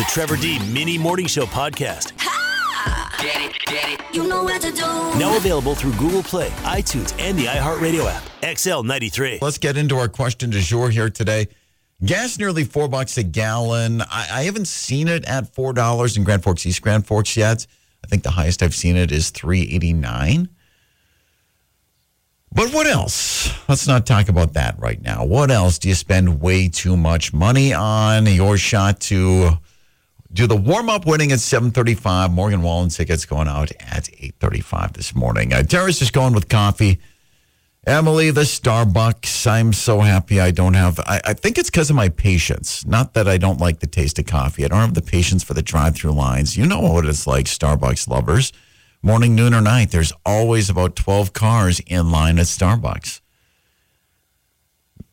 The Trevor D Mini Morning Show podcast. Get it, get it. You know what to do. Now available through Google Play, iTunes, and the iHeartRadio app. XL93. Let's get into our question du jour here today. Gas nearly four bucks a gallon. I, I haven't seen it at four dollars in Grand Forks, East Grand Forks yet. I think the highest I've seen it is three eighty nine. But what else? Let's not talk about that right now. What else do you spend way too much money on? Your shot to do the warm up winning at 7:35. Morgan Wallen tickets going out at 8:35 this morning. Uh, Tara's just going with coffee. Emily, the Starbucks. I'm so happy I don't have. I, I think it's because of my patience. Not that I don't like the taste of coffee. I don't have the patience for the drive-through lines. You know what it's like, Starbucks lovers. Morning, noon, or night. There's always about 12 cars in line at Starbucks.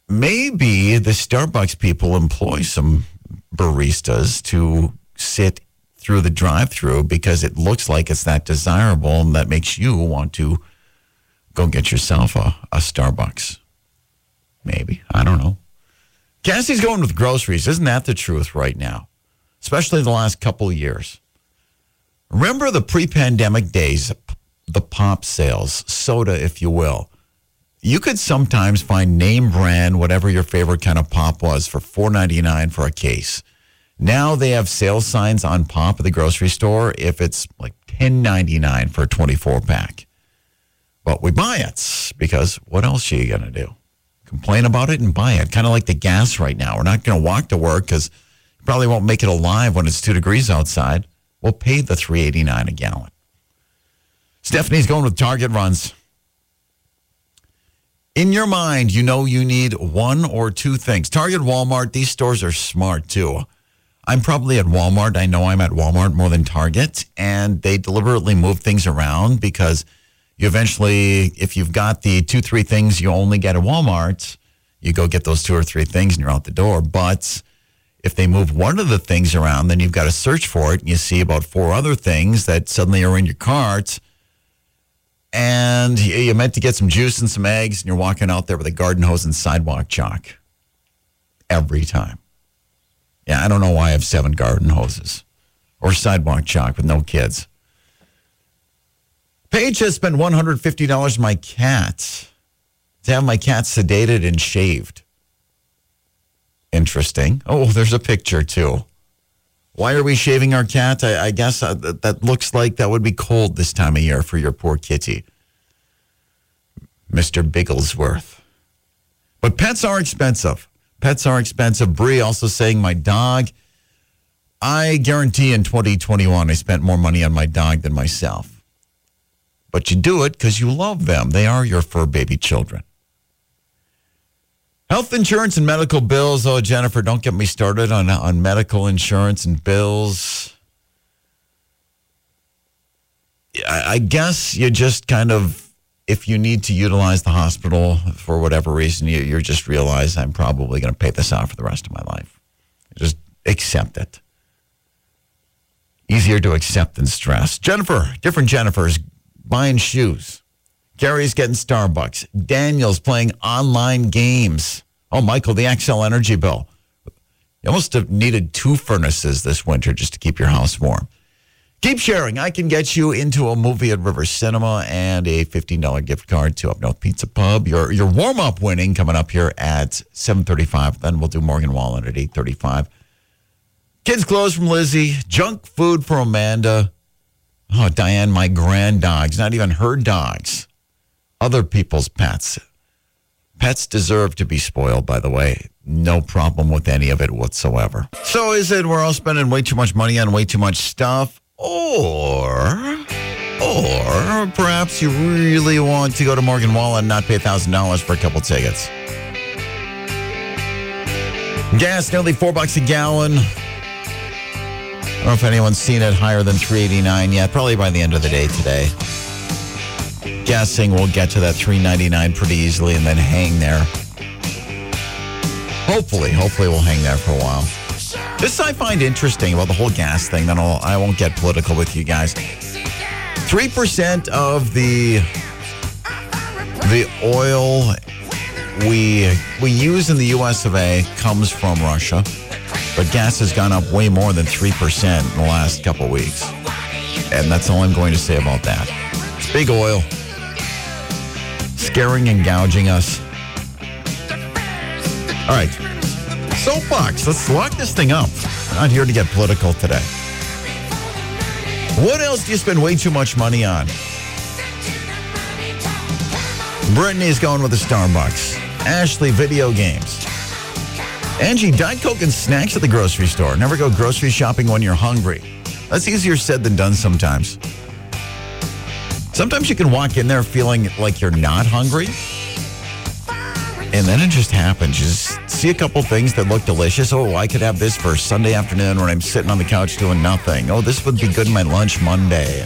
Maybe the Starbucks people employ some baristas to sit through the drive-through because it looks like it's that desirable and that makes you want to go get yourself a, a Starbucks. Maybe. I don't know. Cassie's going with groceries. Isn't that the truth right now? Especially the last couple years. Remember the pre pandemic days, the pop sales, soda, if you will. You could sometimes find name brand, whatever your favorite kind of pop was, for $4.99 for a case. Now they have sales signs on pop at the grocery store if it's like $10.99 for a 24 pack. But we buy it because what else are you to do? Complain about it and buy it. Kind of like the gas right now. We're not to walk to work because you probably won't make it alive when it's two degrees outside. We'll pay the 389 a gallon. Stephanie's going with Target runs. In your mind, you know you need one or two things. Target, Walmart, these stores are smart too. I'm probably at Walmart. I know I'm at Walmart more than Target, and they deliberately move things around because you eventually, if you've got the two, three things you only get at Walmart, you go get those two or three things and you're out the door. But if they move one of the things around, then you've got to search for it and you see about four other things that suddenly are in your cart. And you meant to get some juice and some eggs, and you're walking out there with a garden hose and sidewalk chalk every time. Yeah, I don't know why I have seven garden hoses or sidewalk chalk with no kids. Paige has spent $150 on my cat to have my cat sedated and shaved. Interesting. Oh, there's a picture too. Why are we shaving our cat? I, I guess uh, that, that looks like that would be cold this time of year for your poor kitty, Mr. Bigglesworth. But pets are expensive. Pets are expensive. Bree also saying my dog. I guarantee in 2021 I spent more money on my dog than myself. But you do it because you love them. They are your fur baby children. Health insurance and medical bills. Oh, Jennifer, don't get me started on, on medical insurance and bills. I, I guess you just kind of, if you need to utilize the hospital for whatever reason, you, you just realize I'm probably going to pay this out for the rest of my life. Just accept it. Easier to accept than stress. Jennifer, different Jennifers buying shoes. Gary's getting Starbucks. Daniel's playing online games. Oh, Michael, the XL energy bill. You almost have needed two furnaces this winter just to keep your house warm. Keep sharing. I can get you into a movie at River Cinema and a $15 gift card to Up North Pizza Pub. Your your warm up winning coming up here at 7:35. Then we'll do Morgan Wallen at 8:35. Kids clothes from Lizzie. Junk food for Amanda. Oh, Diane, my grand dogs. Not even her dogs. Other people's pets. Pets deserve to be spoiled, by the way. No problem with any of it whatsoever. So is it we're all spending way too much money on way too much stuff? Or or perhaps you really want to go to Morgan Wallen and not pay $1,000 for a couple tickets. Gas nearly four bucks a gallon. I don't know if anyone's seen it higher than 389 yet. Probably by the end of the day today. Guessing we'll get to that 399 pretty easily and then hang there. Hopefully, hopefully we'll hang there for a while. This I find interesting about the whole gas thing. Then I'll, I won't get political with you guys. Three percent of the the oil we we use in the U.S. of A. comes from Russia. But gas has gone up way more than 3% in the last couple weeks. And that's all I'm going to say about that. It's big oil. Scaring and gouging us. All right. Soapbox. Let's lock this thing up. Not here to get political today. What else do you spend way too much money on? Brittany's going with the Starbucks. Ashley, video games. Angie, Diet Coke and snacks at the grocery store. Never go grocery shopping when you're hungry. That's easier said than done sometimes. Sometimes you can walk in there feeling like you're not hungry. And then it just happens. You just see a couple things that look delicious. Oh, I could have this for Sunday afternoon when I'm sitting on the couch doing nothing. Oh, this would be good in my lunch Monday.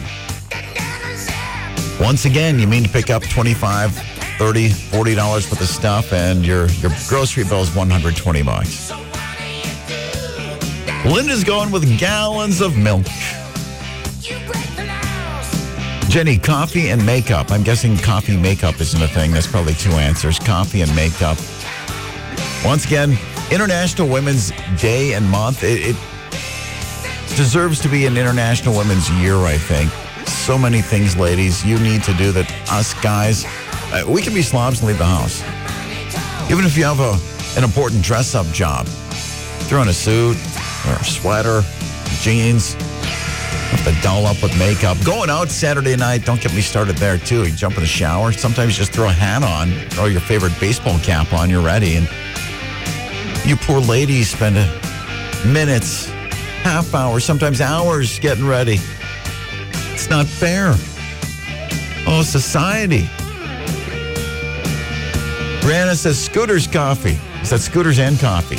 Once again, you mean to pick up 25 30 $40 for the stuff, and your, your grocery bill is 120 bucks. Linda's going with gallons of milk. Jenny, coffee and makeup. I'm guessing coffee makeup isn't a thing. That's probably two answers. Coffee and makeup. Once again, International Women's Day and Month. It, it deserves to be an International Women's Year, I think. So many things, ladies, you need to do that us guys, uh, we can be slobs and leave the house. Even if you have a, an important dress up job, throw on a suit or a sweater, jeans, to doll up with makeup. Going out Saturday night, don't get me started there too. You jump in the shower. Sometimes you just throw a hat on, throw your favorite baseball cap on, you're ready. And you poor ladies spend minutes, half hours, sometimes hours getting ready. It's not fair. Oh, society. Brianna says Scooter's coffee. Is that Scooter's and coffee?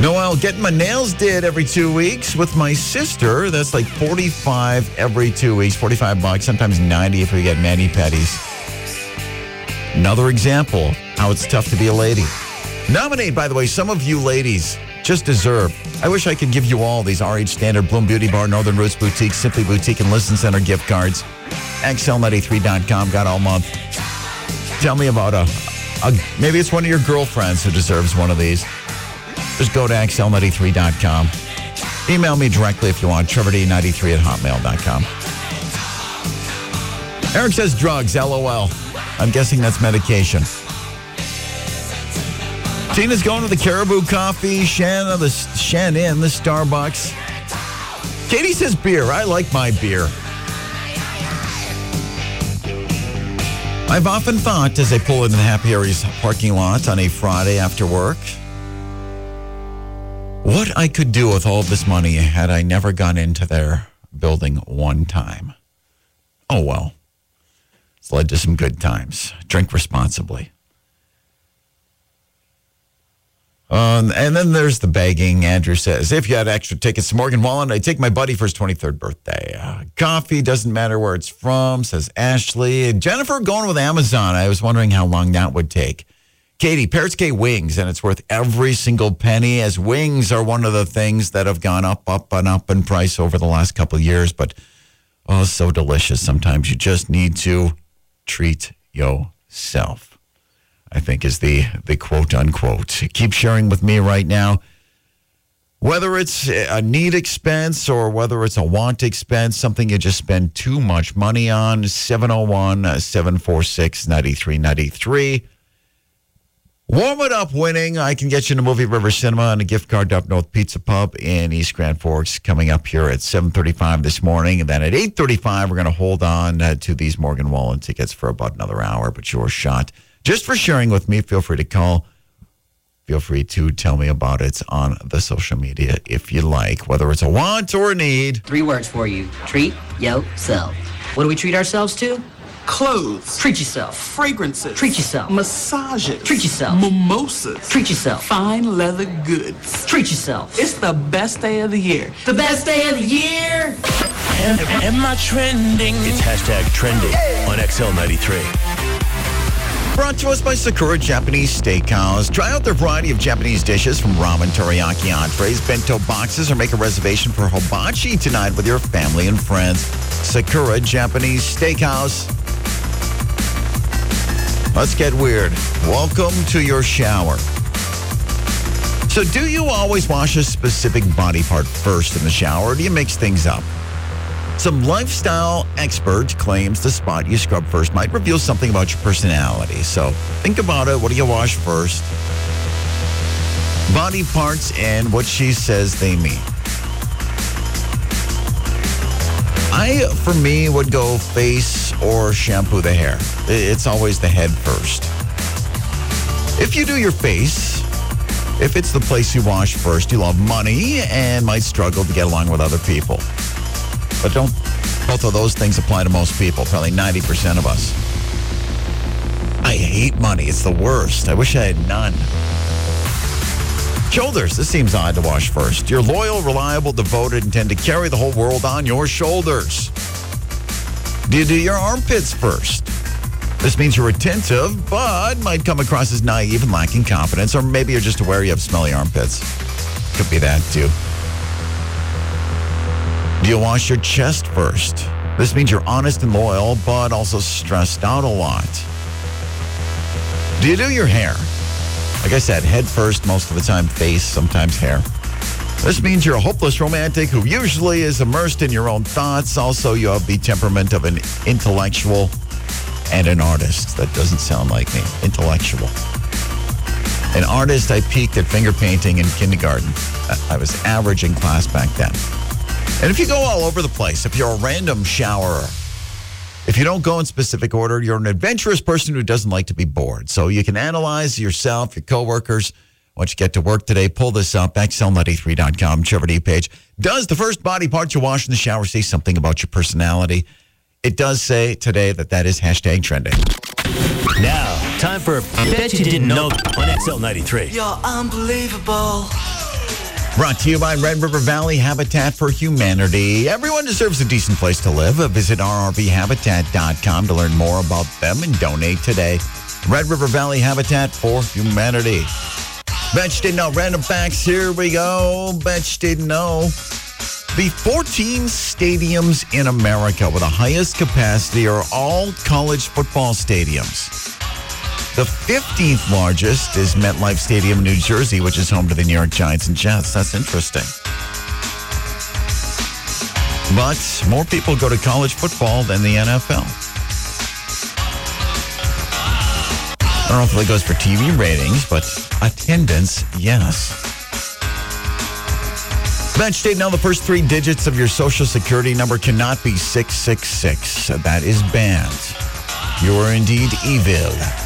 Noel, getting my nails did every two weeks with my sister. That's like 45 every two weeks, 45 bucks, sometimes 90 if we get mani pedis. Another example how it's tough to be a lady. Nominate, by the way, some of you ladies just deserve. I wish I could give you all these RH Standard, Bloom Beauty Bar, Northern Roots Boutique, Simply Boutique, and Listen Center gift cards. XL93.com, got all month. Tell me about a, a, maybe it's one of your girlfriends who deserves one of these. Just go to XL93.com. Email me directly if you want, TrevorD93 at hotmail.com. Eric says drugs, LOL. I'm guessing that's medication. Tina's going to the Caribou Coffee. Shannon, the Shannon, the Starbucks. Katie says beer. I like my beer. I've often thought as I pull into the Happy Harry's parking lot on a Friday after work, what I could do with all this money had I never gone into their building one time. Oh well. It's led to some good times. Drink responsibly. Um, and then there's the begging. Andrew says, if you had extra tickets to Morgan Wallen, I'd take my buddy for his 23rd birthday. Uh, coffee doesn't matter where it's from, says Ashley. Jennifer going with Amazon. I was wondering how long that would take. Katie, Parrots Cay wings, and it's worth every single penny, as wings are one of the things that have gone up, up, and up in price over the last couple of years. But oh, so delicious. Sometimes you just need to treat yourself. I think is the the quote unquote. Keep sharing with me right now. Whether it's a need expense or whether it's a want expense, something you just spend too much money on, 701 746 9393. Warm it up winning. I can get you to Movie River Cinema and a gift card to Up North Pizza Pub in East Grand Forks coming up here at 7.35 this morning. And then at 8.35, we're going to hold on uh, to these Morgan Wallen tickets for about another hour, but your shot. Just for sharing with me, feel free to call. Feel free to tell me about it on the social media if you like, whether it's a want or a need. Three words for you. Treat yourself. What do we treat ourselves to? Clothes. Treat yourself. Fragrances. Treat yourself. Massages. Treat yourself. Mimosas. Treat yourself. Fine leather goods. Treat yourself. It's the best day of the year. The best day of the year. Am, am I trending? It's hashtag trending on XL93. Brought to us by Sakura Japanese Steakhouse. Try out their variety of Japanese dishes from ramen, teriyaki entrees, bento boxes, or make a reservation for hibachi tonight with your family and friends. Sakura Japanese Steakhouse. Let's get weird. Welcome to your shower. So, do you always wash a specific body part first in the shower, or do you mix things up? Some lifestyle expert claims the spot you scrub first might reveal something about your personality. So, think about it. What do you wash first? Body parts and what she says they mean. I, for me, would go face or shampoo the hair. It's always the head first. If you do your face, if it's the place you wash first, you'll have money and might struggle to get along with other people. But don't both of those things apply to most people, probably 90% of us. I hate money. It's the worst. I wish I had none. Shoulders. This seems odd to wash first. You're loyal, reliable, devoted, and tend to carry the whole world on your shoulders. Do you do your armpits first? This means you're attentive, but might come across as naive and lacking confidence, or maybe you're just aware you have smelly armpits. Could be that too. Do you wash your chest first? This means you're honest and loyal, but also stressed out a lot. Do you do your hair? Like I said, head first most of the time, face, sometimes hair. This means you're a hopeless romantic who usually is immersed in your own thoughts. Also, you have the temperament of an intellectual and an artist. That doesn't sound like me. Intellectual. An artist, I peaked at finger painting in kindergarten. I- was average in class back then. And if you go all over the place, if you're a random showerer, if you don't go in specific order, you're an adventurous person who doesn't like to be bored. So you can analyze yourself, your coworkers. Once you get to work today, pull this up, xl93.com, Trevor D page. Does the first body part you wash in the shower say something about your personality? It does say today that that is hashtag trending. Now, time for Bet You Didn't Know on XL93. You're unbelievable. Brought to you by Red River Valley Habitat for Humanity. Everyone deserves a decent place to live. Visit rrvhabitat.com to learn more about them and donate today. Red River Valley Habitat for Humanity. Bet you didn't know. Random facts. Here we go. Bet you didn't know. The 14 stadiums in America with the highest capacity are all college football stadiums. The 15th largest is MetLife Stadium, New Jersey, which is home to the New York Giants and Jets. That's interesting. But more people go to college football than the NFL. I don't know if it goes for TV ratings, but attendance, yes. Bet you didn't the first three digits of your social security number cannot be 666. That is banned. You are indeed evil.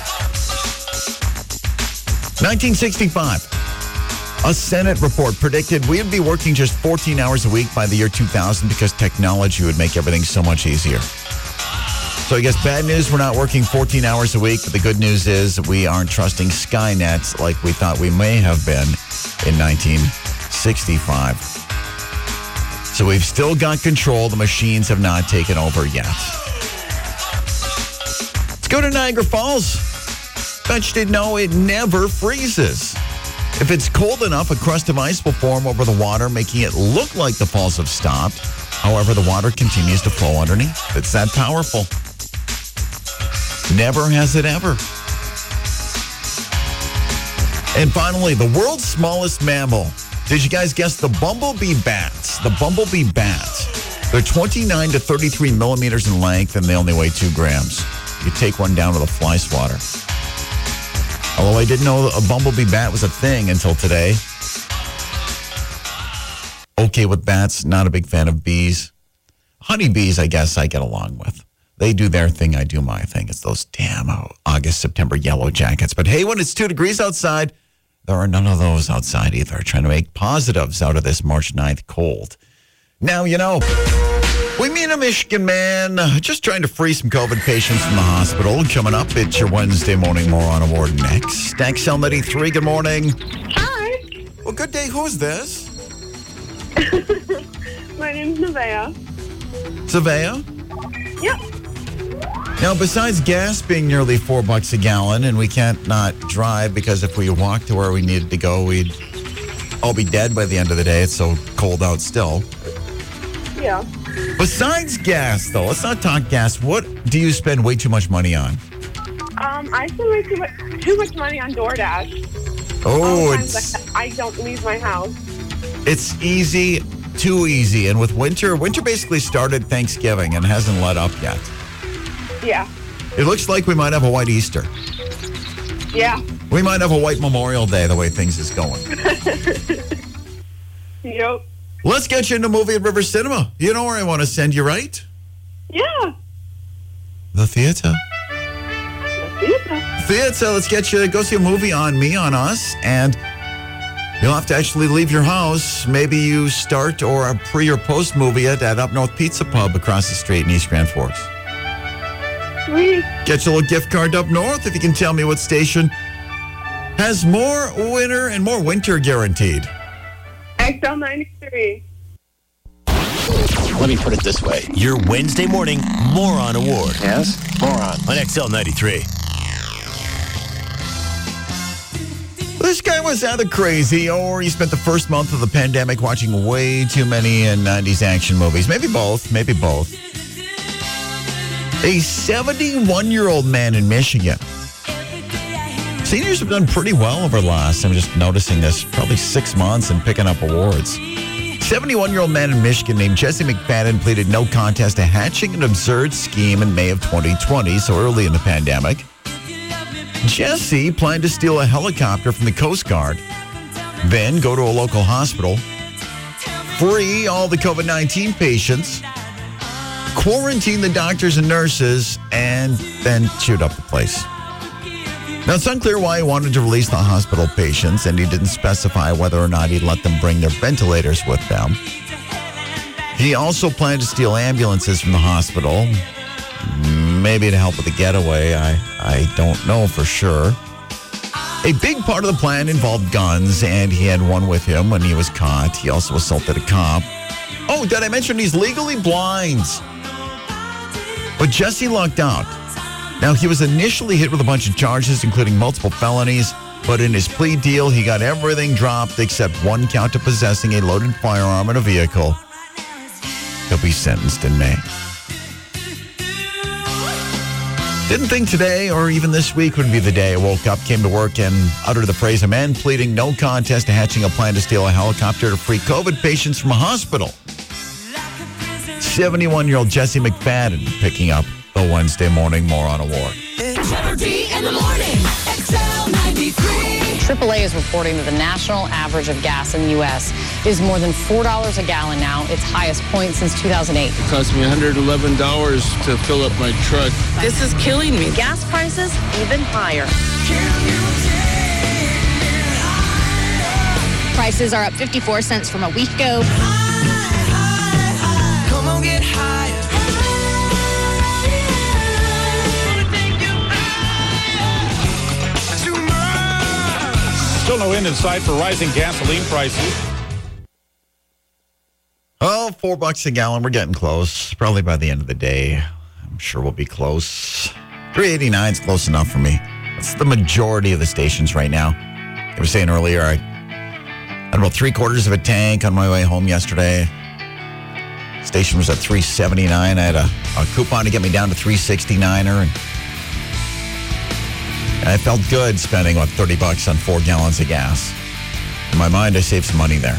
1965. A Senate report predicted we would be working just 14 hours a week by the year 2000 because technology would make everything so much easier. So I guess bad news, we're not working 14 hours a week, but the good news is we aren't trusting Skynet like we thought we may have been in 1965. So we've still got control. The machines have not taken over yet. Let's go to Niagara Falls. You didn't know it never freezes. If it's cold enough, a crust of ice will form over the water, making it look like the falls have stopped. However, the water continues to flow underneath. It's that powerful. Never has it ever. And finally, the world's smallest mammal. Did you guys guess the bumblebee bats? The bumblebee bats. They're 29 to 33 millimeters in length and they only weigh two grams. You take one down with a fly swatter. Although I didn't know a bumblebee bat was a thing until today. Okay with bats, not a big fan of bees. Honeybees, I guess I get along with. They do their thing, I do my thing. It's those damn August, September yellow jackets. But hey, when it's two degrees outside, there are none of those outside either. Trying to make positives out of this March 9th cold. Now, you know, we meet a Michigan man just trying to free some COVID patients from the hospital. Coming up, it's your Wednesday morning moron award next. Thanks, XL 93, good morning. Hi, Well, good day. Who is this? my name's Nevaeh. Savea? Yep. Now, besides gas being nearly four bucks a gallon, and we can't not drive because if we walked to where we needed to go, we'd all be dead by the end of the day. It's so cold out still. Yeah. Besides gas, though, let's not talk gas. What do you spend way too much money on? Um, I spend way too much, too much money on DoorDash. Oh, it's I, I don't leave my house. it's easy, too easy. And with winter, winter basically started Thanksgiving and hasn't let up yet. Yeah. It looks like we might have a white Easter. Yeah. We might have a white Memorial Day the way things is going. Yep. Let's get you into movie at River Cinema. You know where I want to send you, right? Yeah. The theater. The Theater, Theater. let's get you to go see a movie on me, on us, and you'll have to actually leave your house. Maybe you start or a pre or post movie at that Up North Pizza Pub across the street in East Grand Forks. Sweet. Get you a little gift card up north if you can tell me what station has more winter and more winter guaranteed. XL93. Let me put it this way. Your Wednesday morning moron award Yes? Moron. On XL 93. This guy was either crazy or he spent the first month of the pandemic watching way too many uh, 90s action movies. Maybe both, maybe both. A 71 year old man in Michigan. Seniors have done pretty well over the last, I'm just noticing this, probably six months and picking up awards. 71 year old man in Michigan named Jesse McFadden pleaded no contest to hatching an absurd scheme in May of 2020, so early in the pandemic. Jesse planned to steal a helicopter from the Coast Guard, then go to a local hospital, free all the COVID 19 patients, quarantine the doctors and nurses, and then shoot up the place. Now, it's unclear why he wanted to release the hospital patients, and he didn't specify whether or not he'd let them bring their ventilators with them. He also planned to steal ambulances from the hospital, maybe to help with the getaway. I, I don't know for sure. A big part of the plan involved guns, and he had one with him when he was caught. He also assaulted a cop. Oh, did I mention he's legally blind? But Jesse lucked out. Now, he was initially hit with a bunch of charges, including multiple felonies, but in his plea deal, he got everything dropped except one count of possessing a loaded firearm in a vehicle. He'll be sentenced in May. Didn't think today or even this week would be the day I woke up, came to work, and uttered the phrase a man pleading no contest to hatching a plan to steal a helicopter to free COVID patients from a hospital. 71 year old Jesse McFadden picking up the Wednesday Morning Moron Award. Trevor D in the morning. XL93. AAA is reporting that the national average of gas in the U.S. is more than $4 a gallon now, its highest point since 2008. It cost me $111 to fill up my truck. This is killing me. Gas prices even higher. Prices are up 54 cents from a week ago. No in sight for rising gasoline prices. Oh, four bucks a gallon. We're getting close. Probably by the end of the day. I'm sure we'll be close. 389 is close enough for me. That's the majority of the stations right now. I was saying earlier, I had about three quarters of a tank on my way home yesterday. Station was at 379. I had a, a coupon to get me down to 369er. And I felt good spending, what, 30 bucks on four gallons of gas. In my mind, I saved some money there.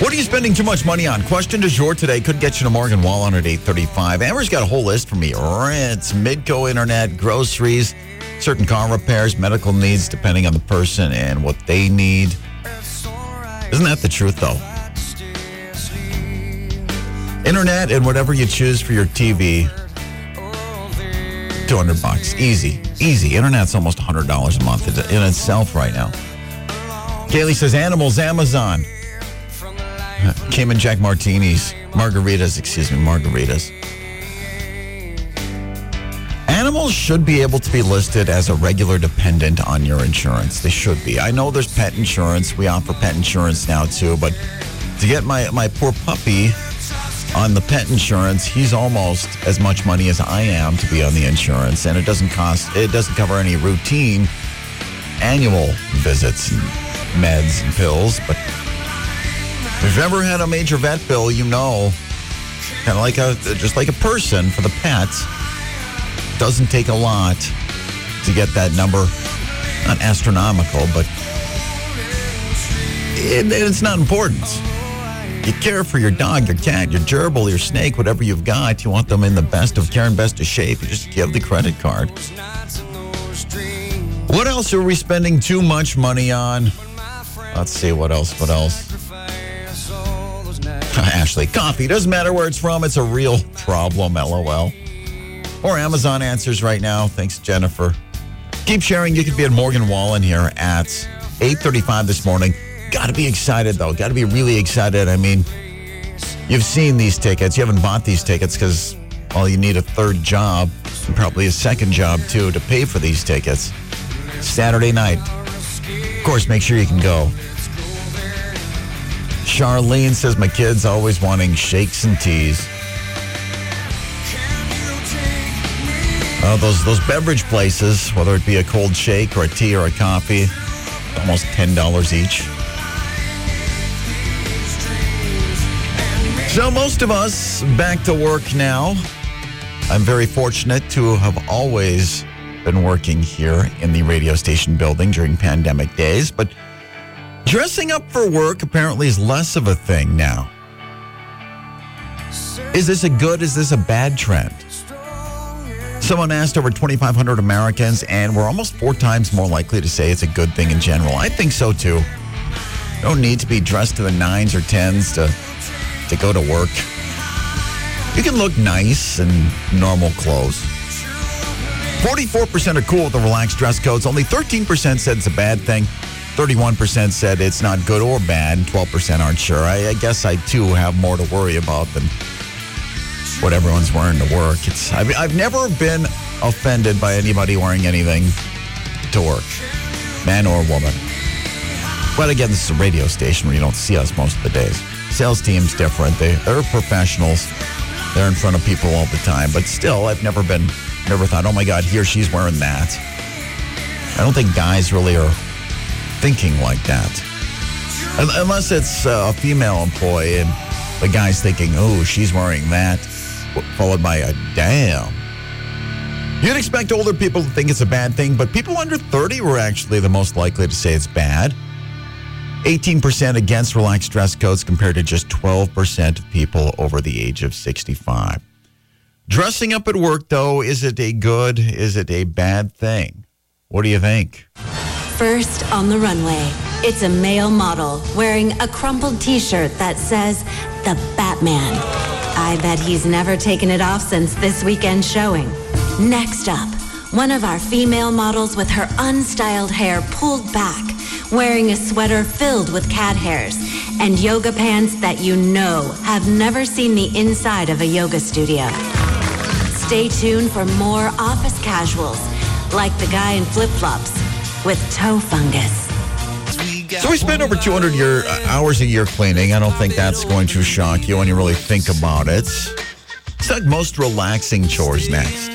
What are you spending too much money on? Question du jour today could get you to Morgan Wallen at 835. Amber's got a whole list for me. Rents, Midco Internet, groceries, certain car repairs, medical needs, depending on the person and what they need. Isn't that the truth, though? Internet and whatever you choose for your TV, 200 bucks. Easy. Easy. Internet's almost $100 a month in itself right now. Kaylee says animals, Amazon. Cayman Jack Martinis. Margaritas, excuse me, margaritas. Animals should be able to be listed as a regular dependent on your insurance. They should be. I know there's pet insurance. We offer pet insurance now too, but to get my, my poor puppy on the pet insurance, he's almost as much money as I am to be on the insurance, and it doesn't cost it doesn't cover any routine annual visits and meds and pills, but if you've ever had a major vet bill, you know, kind of like a just like a person for the pets, doesn't take a lot to get that number not astronomical, but it, it's not important. You care for your dog, your cat, your gerbil, your snake, whatever you've got. You want them in the best of care and best of shape. You just give the credit card. What else are we spending too much money on? Let's see what else. What else? Ashley, coffee doesn't matter where it's from. It's a real problem. LOL. Or Amazon answers right now. Thanks, Jennifer. Keep sharing. You could be at Morgan Wallen here at 8:35 this morning. Got to be excited though. Got to be really excited. I mean, you've seen these tickets. You haven't bought these tickets because well, you need a third job and probably a second job too to pay for these tickets. Saturday night. Of course, make sure you can go. Charlene says my kids always wanting shakes and teas. Oh, those those beverage places, whether it be a cold shake or a tea or a coffee, almost ten dollars each. So most of us back to work now. I'm very fortunate to have always been working here in the radio station building during pandemic days, but dressing up for work apparently is less of a thing now. Is this a good, is this a bad trend? Someone asked over 2,500 Americans, and we're almost four times more likely to say it's a good thing in general. I think so too. No need to be dressed to the nines or tens to, to go to work. You can look nice in normal clothes. 44% are cool with the relaxed dress codes. Only 13% said it's a bad thing. 31% said it's not good or bad. 12% aren't sure. I, I guess I too have more to worry about than what everyone's wearing to work. It's I've, I've never been offended by anybody wearing anything to work, man or woman. But again, this is a radio station where you don't see us most of the days. Sales team's different. They they're professionals. They're in front of people all the time. But still, I've never been never thought, oh my God, he or she's wearing that. I don't think guys really are thinking like that. Unless it's uh, a female employee and the guy's thinking, oh, she's wearing that, followed by a damn. You'd expect older people to think it's a bad thing, but people under 30 were actually the most likely to say it's bad. 18% against relaxed dress codes compared to just 12% of people over the age of 65. Dressing up at work, though, is it a good, is it a bad thing? What do you think? First on the runway, it's a male model wearing a crumpled t shirt that says, The Batman. I bet he's never taken it off since this weekend showing. Next up, one of our female models with her unstyled hair pulled back, wearing a sweater filled with cat hairs and yoga pants that you know have never seen the inside of a yoga studio. Stay tuned for more office casuals, like the guy in flip flops with toe fungus. So we spend over 200 year, uh, hours a year cleaning. I don't think that's going to shock you when you really think about it. It's like most relaxing chores next.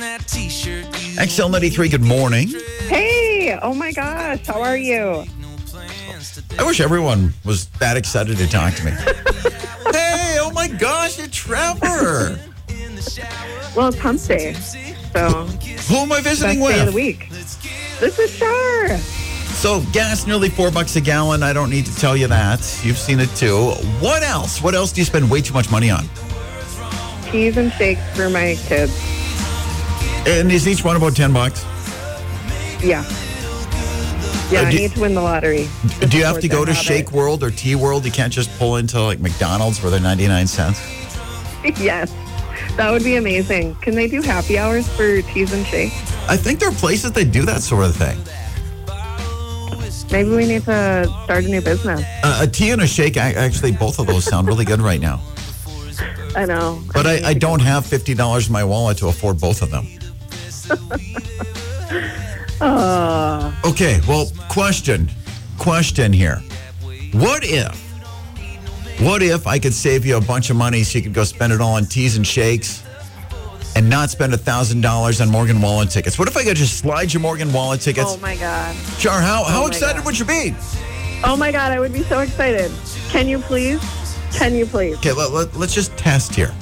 XL93, good morning. Hey, oh my gosh, how are you? I wish everyone was that excited to talk to me. hey, oh my gosh, it's Trevor. Well, it's hump day, so Who am I visiting best day of the with? week. This is Char. So gas nearly four bucks a gallon. I don't need to tell you that. You've seen it too. What else? What else do you spend way too much money on? Teas and shakes for my kids. And is each one about ten bucks? Yeah. Yeah, Uh, I need to win the lottery. Do you have to go to. Shake World or Tea World? You can't just pull into like McDonald's where they're 99 cents. yes, that would be amazing. Can they do happy hours for teas and shakes? I think there are places that do that sort of thing. Maybe we need to start a new business. Uh, a tea and a shake, ac- actually, both of those sound really good right now. I know. But I, I don't have $50 in my wallet to afford both of them. Uh, Okay, well, question, question here. What if, what if I could save you a bunch of money so you could go spend it all on teas and shakes and not spend a thousand dollars on Morgan Wallen tickets? What if I could just slide your Morgan Wallen tickets? oh my god. Char, how, how my excited God. would you be? Oh my god, I would be so excited. Can you please? Can you please? Okay, let, let, us just test here.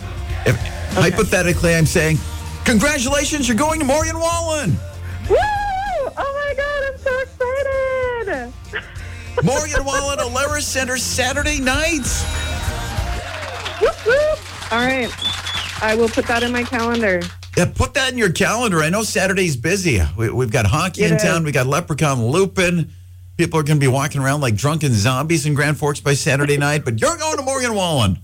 If hypothetically I'm saying, congratulations, you're going to Morgan Wallen. Woo! So excited. Morgan Wallen, Alerus Center, Saturday nights. Whoop, whoop. All right. I will put that in my calendar. Yeah, put that in your calendar. I know Saturday's busy. We, we've got hockey It in is. town. We've got Leprechaun Lupin. People are going to be walking around like drunken zombies in Grand Forks by Saturday night. But you're going to Morgan Wallen.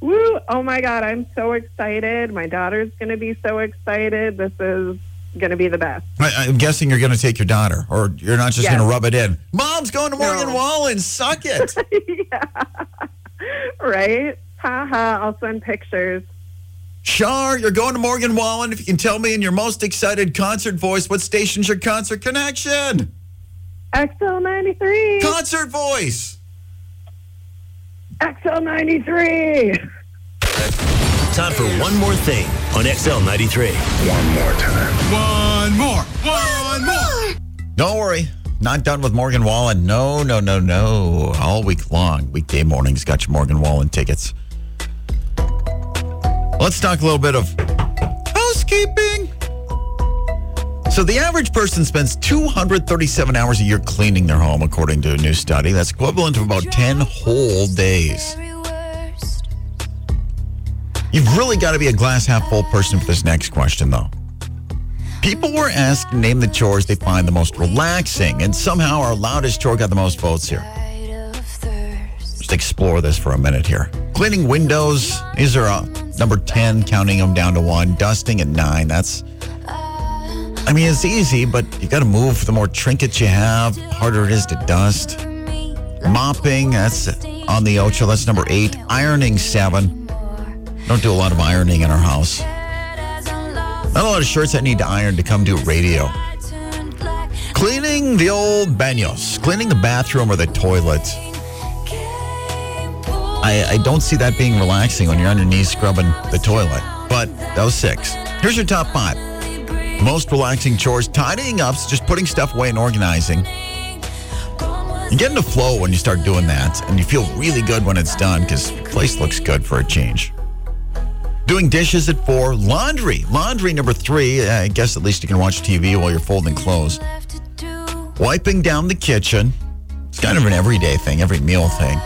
Woo! Oh my God, I'm so excited. My daughter's going to be so excited. This is going to be the best. I, I'm guessing you're going to take your daughter, or you're not just Yes. going to rub it in. Mom's going to Morgan No. Wallen. Suck it. Right? Ha ha. I'll send pictures. Shar, you're going to Morgan Wallen. If you can tell me in your most excited concert voice, what station's your concert connection? XL93. Concert voice. XL93. Time for one more thing on XL93. One more time. One more. One more. Don't worry. Not done with Morgan Wallen. No, no, no, no. All week long, weekday mornings, got your Morgan Wallen tickets. Let's talk a little bit of housekeeping. So, the average person spends 237 hours a year cleaning their home, according to a new study. That's equivalent to about 10 whole days. You've really got to be a glass half full person for this next question, though. People were asked to name the chores they find the most relaxing, and somehow our loudest chore got the most votes here. Just explore this for a minute here. Cleaning windows, these are uh, number 10, counting them down to one. Dusting at nine, that's, I mean, it's easy, but you got to move. The more trinkets you have, harder it is to dust. Mopping, that's on the Ocho, that's number eight. Ironing, seven. Don't do a lot of ironing in our house. Not a lot of shirts that need to iron to come do radio. Cleaning the old baños, cleaning the bathroom or the toilet. I, I don't see that being relaxing when you're on your knees scrubbing the toilet. But that was six. Here's your top five. Most relaxing chores, tidying up, just putting stuff away and organizing. You get into flow when you start doing that, and you feel really good when it's done because the place looks good for a change. Doing dishes at four. Laundry. Laundry number three. I guess at least you can watch TV while you're folding clothes. Wiping down the kitchen. It's kind of an everyday thing, every meal thing.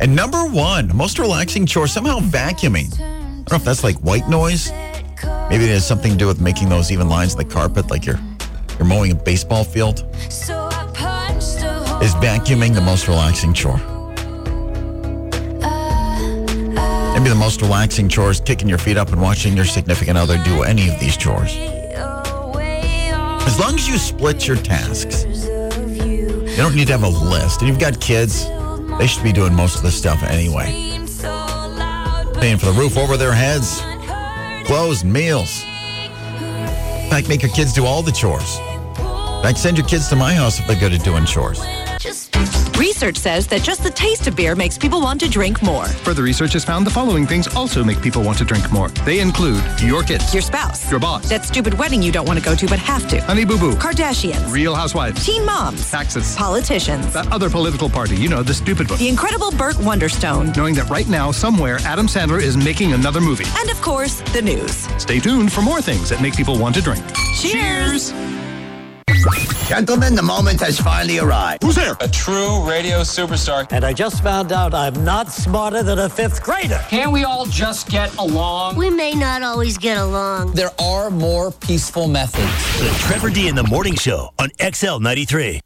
And number one, most relaxing chore, somehow vacuuming. I don't know if that's like white noise. Maybe it has something to do with making those even lines in the carpet, like you're you're mowing a baseball field. Is vacuuming the most relaxing chore? Maybe the most relaxing chore is kicking your feet up and watching your significant other do any of these chores. As long as you split your tasks, you don't need to have a list. And you've got kids, they should be doing most of the stuff anyway. Paying for the roof over their heads, clothes, and meals. In fact, make your kids do all the chores. In fact, send your kids to my house if they're good at doing chores. Research says that just the taste of beer makes people want to drink more. Further research has found the following things also make people want to drink more. They include your kids, Your spouse. your boss, That stupid wedding you don't want to go to but have to. Honey Boo Boo, Kardashians. Real Housewives, Teen moms. taxes, Politicians. that other political party, you know, the stupid book. The incredible Burt Wonderstone. Knowing that right now, somewhere, Adam Sandler is making another movie. And of course, the news. Stay tuned for more things that make people want to drink. Cheers. Gentlemen, the moment has finally arrived. Who's there? A true radio superstar. And I just found out I'm not smarter than a fifth grader. Can we all just get along? We may not always get along. There are more peaceful methods. The Trevor D in the Morning Show on XL93.